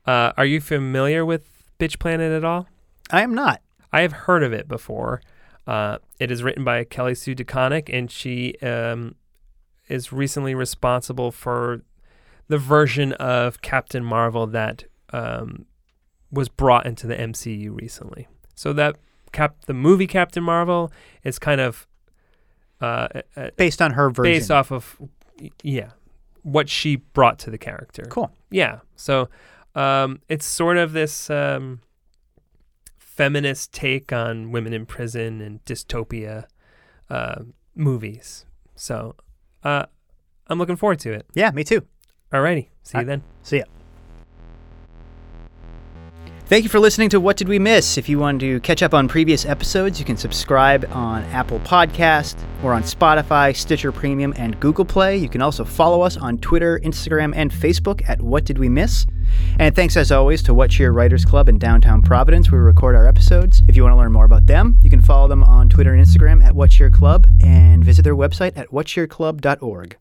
Uh, are you familiar with Bitch Planet at all? I am not. I have heard of it before. Uh, it is written by Kelly Sue DeConnick, and she um, is recently responsible for the version of Captain Marvel that um, was brought into the MCU recently. So that cap, the movie Captain Marvel, is kind of uh, uh, Based on her version. based off of yeah what she brought to the character. Cool. Yeah. So um, it's sort of this um, feminist take on women in prison and dystopia uh, movies. So uh, I'm looking forward to it. Yeah, me too. Alrighty, see you then. See ya. Thank you for listening to What Did We Miss? If you want to catch up on previous episodes, you can subscribe on Apple Podcast or on Spotify, Stitcher Premium, and Google Play. You can also follow us on Twitter, Instagram, and Facebook at What Did We Miss? And thanks as always to What Cheer Writers Club in downtown Providence, where we record our episodes. If you want to learn more about them, you can follow them on Twitter and Instagram at What Cheer Club and visit their website at whatcheerclub.org.